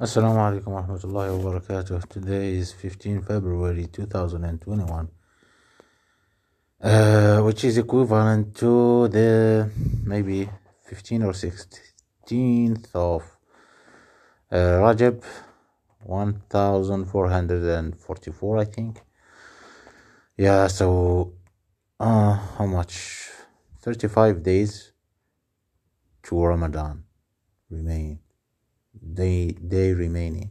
Assalamu alaikum warahmatullahi wabarakatuh. Today is 15 February 2021, uh, which is equivalent to the maybe 15 or 16th of uh, Rajab 1444, I think. Yeah, so uh, how much? 35 days to Ramadan remain. Day, day remaining.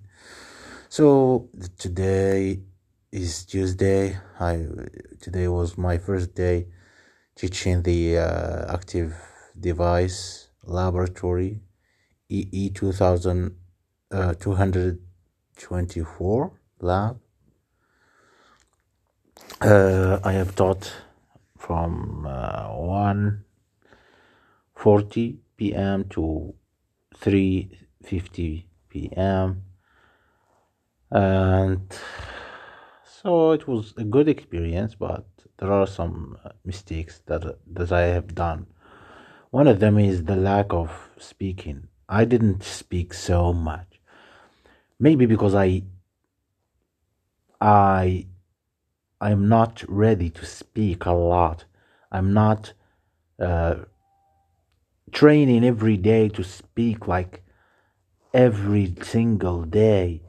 So today is Tuesday. I today was my first day teaching the uh, active device laboratory EE 2000 uh, 224 lab. Uh, I have taught from uh, 1:40 p.m. to 3:50 p.m. and so it was a good experience, but there are some uh, mistakes that that I have done. One of them is the lack of speaking. I didn't speak so much. Maybe because I I I'm not ready to speak a lot. I'm not uh, training every day to speak like every single day.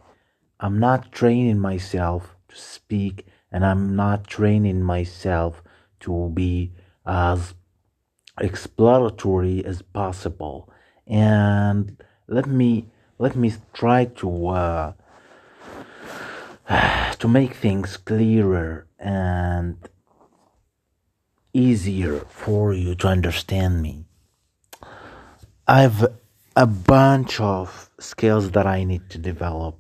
I'm not training myself to speak and I'm not training myself to be as exploratory as possible. And let me let me try to uh, to make things clearer and easier for you to understand me. I've a bunch of skills that I need to develop,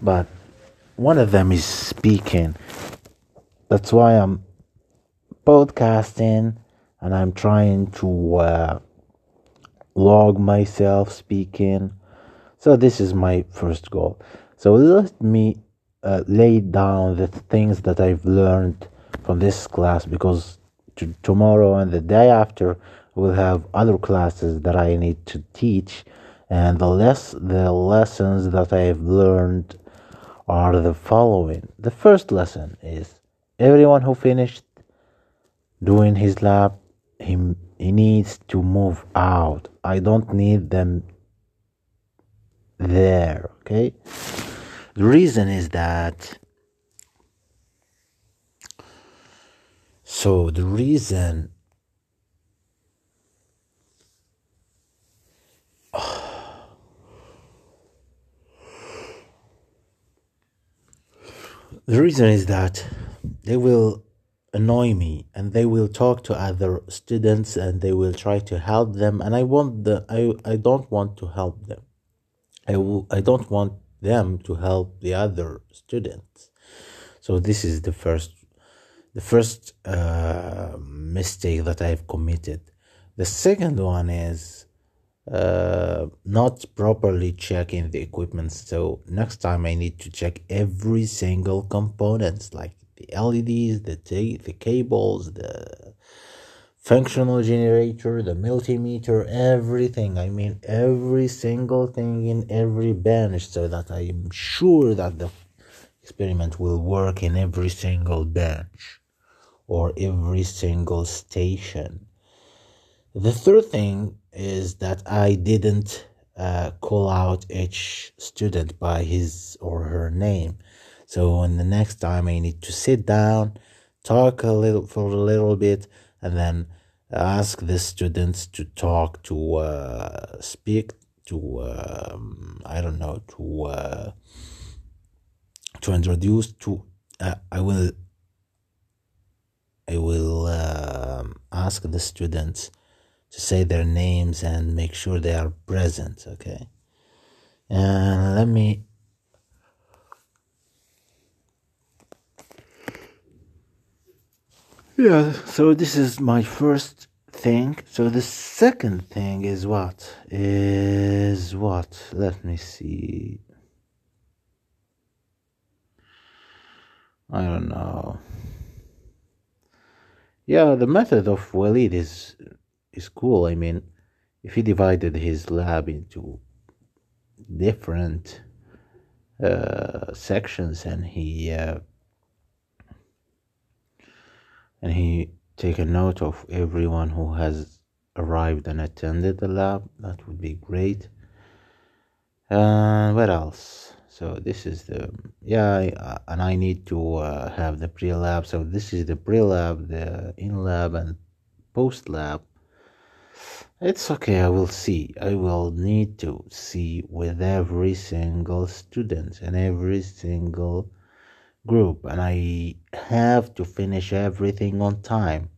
but one of them is speaking. That's why I'm podcasting and I'm trying to uh, log myself speaking. So, this is my first goal. So, let me uh, lay down the things that I've learned from this class because to, tomorrow and the day after we'll have other classes that I need to teach and the less the lessons that I've learned are the following. The first lesson is everyone who finished doing his lab he, he needs to move out. I don't need them there, okay? The reason is that so the reason the reason is that they will annoy me and they will talk to other students and they will try to help them and I want the I, I don't want to help them. I don't want them to help the other students. So this is the first the first uh, mistake that I've committed. The second one is uh, not properly checking the equipment. So next time I need to check every single components like the LEDs, the t- the cables, the functional generator, the multimeter, everything. I mean every single thing in every bench so that I'm sure that the experiment will work in every single bench or every single station. The third thing is that I didn't uh, call out each student by his or her name. So when the next time I need to sit down, talk a little for a little bit, and then ask the students to talk to uh, speak to um, I don't know to uh, to introduce to uh, I will I will um ask the students to say their names and make sure they are present okay? And let me yeah so this is my first thing. So the second thing is what? Is what? Let me see. I don't know. Yeah the method of walid is is cool i mean if he divided his lab into different uh, sections and he uh, and he take a note of everyone who has arrived and attended the lab that would be great. Uh, what else? So this is the yeah uh, and i need to uh, have the pre-lab. So this is the pre-lab the in-lab and post-lab it's okay i will see i will need to see with every single student and every single group and i have to finish everything on time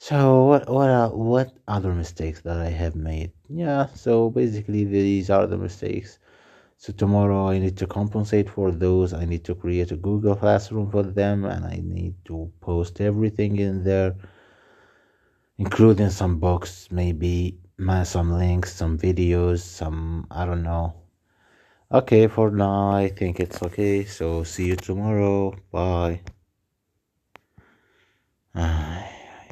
so what what are, what other mistakes that I have made? Yeah, so basically these are the mistakes. So tomorrow I need to compensate for those. I need to create a Google Classroom for them and I need to post everything in there including some books, maybe some links, some videos, some I don't know. Okay, for now, I think it's okay. So, see you tomorrow. Bye. Ah,